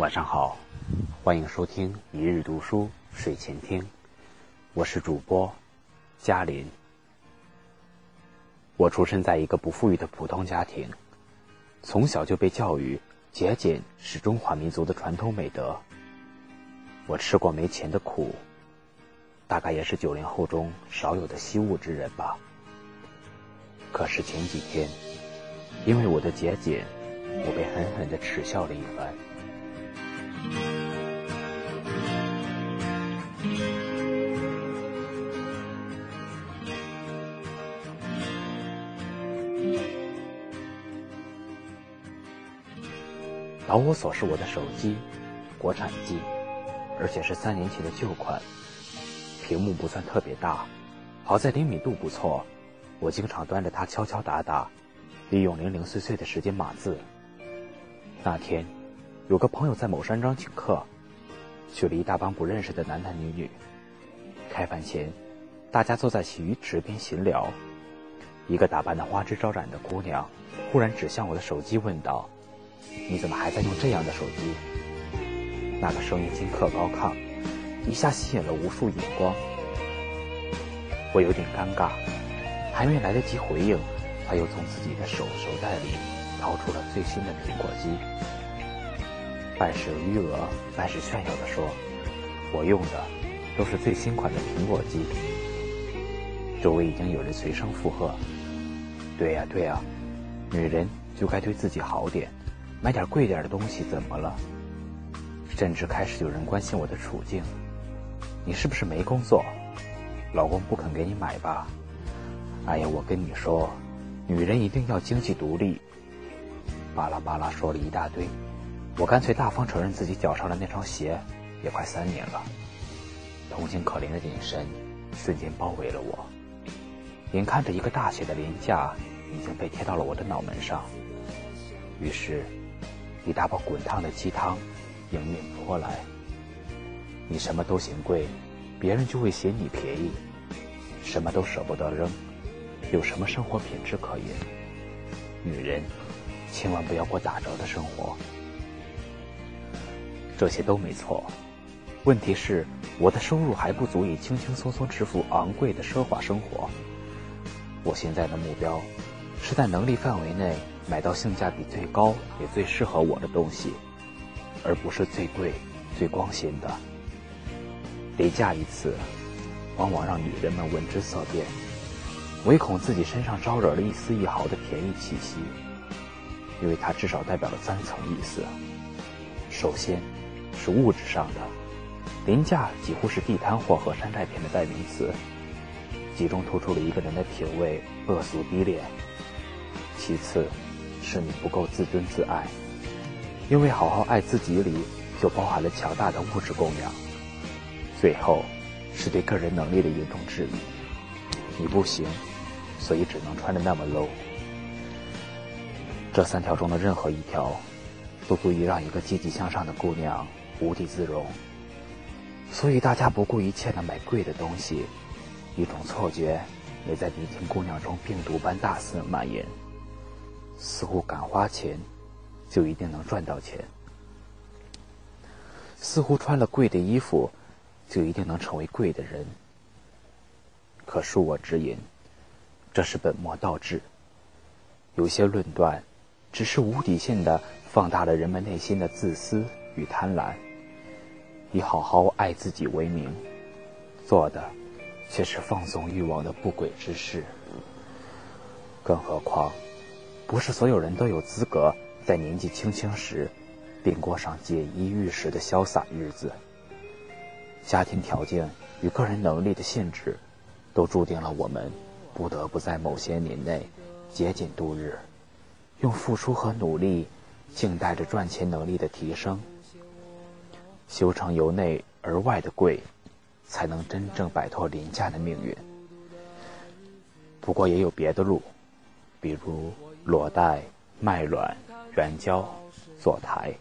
晚上好，欢迎收听一日读书睡前听，我是主播嘉林。我出生在一个不富裕的普通家庭，从小就被教育节俭是中华民族的传统美德。我吃过没钱的苦，大概也是九零后中少有的惜物之人吧。可是前几天，因为我的节俭，我被狠狠的耻笑了一番。导火索是我的手机，国产机，而且是三年前的旧款，屏幕不算特别大，好在灵敏度不错，我经常端着它敲敲打打，利用零零碎碎的时间码字。那天。有个朋友在某山庄请客，去了一大帮不认识的男男女女。开饭前，大家坐在洗浴池边闲聊。一个打扮的花枝招展的姑娘，忽然指向我的手机问道：“你怎么还在用这样的手机？”那个声音尖刻高亢，一下吸引了无数眼光。我有点尴尬，还没来得及回应，他又从自己的手手袋里掏出了最新的苹果机。半是余额，半是炫耀的说：“我用的都是最新款的苹果机。”周围已经有人随声附和：“对呀，对呀，女人就该对自己好点，买点贵点的东西怎么了？”甚至开始有人关心我的处境：“你是不是没工作？老公不肯给你买吧？”哎呀，我跟你说，女人一定要经济独立。巴拉巴拉说了一大堆。我干脆大方承认自己脚上的那双鞋也快三年了，同情可怜的眼神瞬间包围了我。眼看着一个大写的廉价已经被贴到了我的脑门上，于是，一大包滚烫的鸡汤迎面泼来。你什么都嫌贵，别人就会嫌你便宜；什么都舍不得扔，有什么生活品质可言？女人，千万不要过打折的生活。这些都没错，问题是我的收入还不足以轻轻松松支付昂贵的奢华生活。我现在的目标是在能力范围内买到性价比最高也最适合我的东西，而不是最贵、最光鲜的。廉价一次，往往让女人们闻之色变，唯恐自己身上招惹了一丝一毫的便宜气息，因为它至少代表了三层意思：首先。是物质上的，廉价几乎是地摊货和山寨品的代名词，集中突出了一个人的品味恶俗低劣。其次，是你不够自尊自爱，因为好好爱自己里就包含了强大的物质供养。最后，是对个人能力的严重质疑，你不行，所以只能穿的那么 low。这三条中的任何一条，都足以让一个积极向上的姑娘。无地自容，所以大家不顾一切的买贵的东西，一种错觉也在年轻姑娘中病毒般大肆蔓延，似乎敢花钱就一定能赚到钱，似乎穿了贵的衣服就一定能成为贵的人。可恕我直言，这是本末倒置。有些论断只是无底线的放大了人们内心的自私与贪婪。以好好爱自己为名，做的却是放纵欲望的不轨之事。更何况，不是所有人都有资格在年纪轻轻时便过上锦衣玉食的潇洒日子。家庭条件与个人能力的限制，都注定了我们不得不在某些年内节俭度日，用付出和努力静待着赚钱能力的提升。修成由内而外的贵，才能真正摆脱廉价的命运。不过也有别的路，比如裸贷、卖卵、援交、坐台。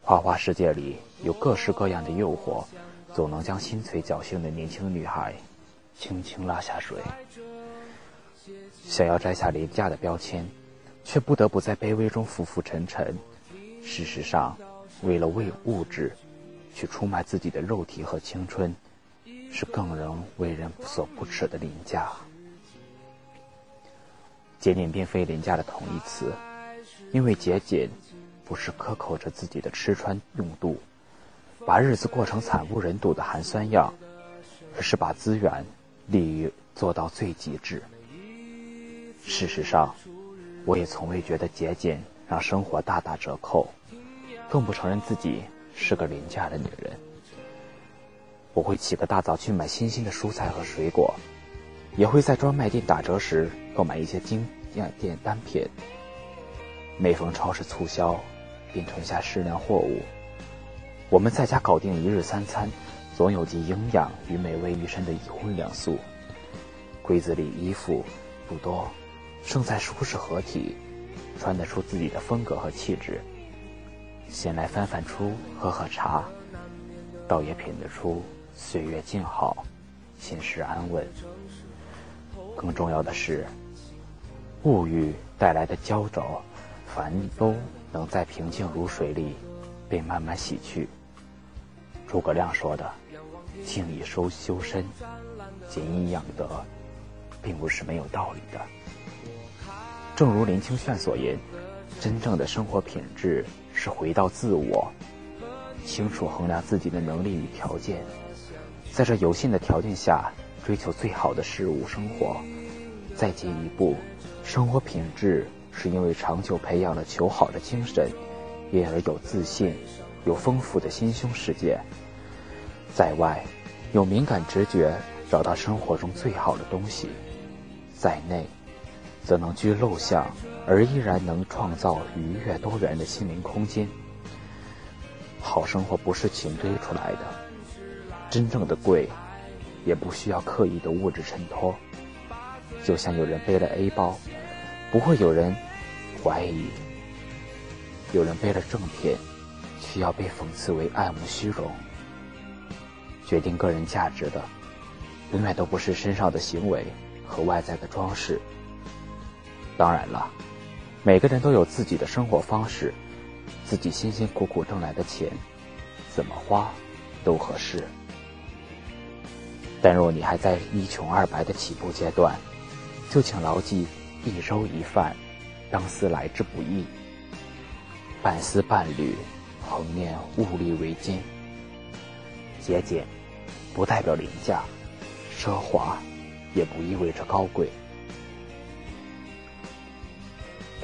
花花世界里有各式各样的诱惑，总能将心存侥幸的年轻女孩轻轻拉下水。想要摘下廉价的标签，却不得不在卑微中浮浮沉沉。事实上。为了为物质去出卖自己的肉体和青春，是更人为人所不耻的凌驾。节俭并非廉价的同义词，因为节俭不是克扣着自己的吃穿用度，把日子过成惨不忍睹的寒酸样，而是把资源利于做到最极致。事实上，我也从未觉得节俭让生活大打折扣，更不承认自己是个廉价的女人。我会起个大早去买新鲜的蔬菜和水果，也会在专卖店打折时购买一些精酿店单品。每逢超市促销，便囤下适量货物。我们在家搞定一日三餐，总有集营养与美味于身的一荤两素。柜子里衣服不多。胜在舒适合体，穿得出自己的风格和气质。闲来翻翻出，喝喝茶，倒也品得出岁月静好，心事安稳。更重要的是，物欲带来的焦灼、烦忧，能在平静如水里被慢慢洗去。诸葛亮说的“静以收修身，俭以养德”，并不是没有道理的。正如林清炫所言，真正的生活品质是回到自我，清楚衡量自己的能力与条件，在这有限的条件下追求最好的事物生活。再进一步，生活品质是因为长久培养了求好的精神，因而有自信，有丰富的心胸世界。在外，有敏感直觉，找到生活中最好的东西；在内。则能居陋巷，而依然能创造愉悦多元的心灵空间。好生活不是勤堆出来的，真正的贵，也不需要刻意的物质衬托。就像有人背了 A 包，不会有人怀疑；有人背了正品，需要被讽刺为爱慕虚荣。决定个人价值的，永远都不是身上的行为和外在的装饰。当然了，每个人都有自己的生活方式，自己辛辛苦苦挣来的钱，怎么花都合适。但若你还在一穷二白的起步阶段，就请牢记一粥一饭，当思来之不易。半丝半缕，恒念物力维艰。节俭，不代表廉价；奢华，也不意味着高贵。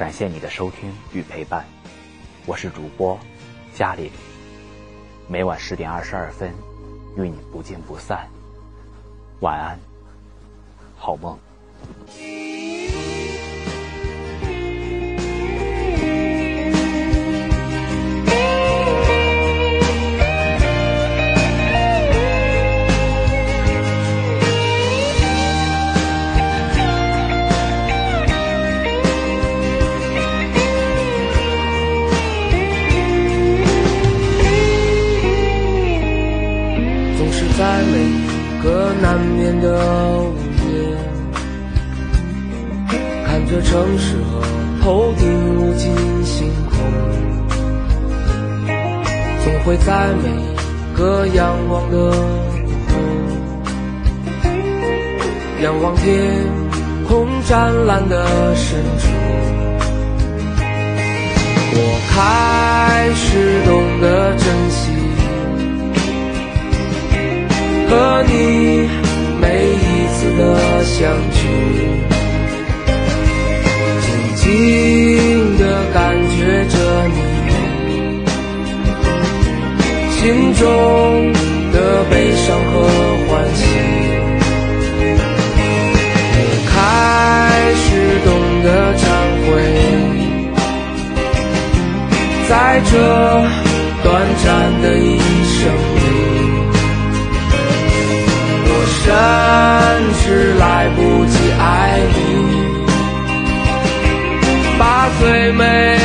感谢你的收听与陪伴，我是主播嘉玲。每晚十点二十二分，与你不见不散。晚安，好梦。会在每个仰望的午后，仰望天空湛蓝的深处，我开始懂得珍惜和你。每一次的相聚，静静中的悲伤和欢喜我开始懂得忏悔。在这短暂的一生里我甚至来不及爱你把最美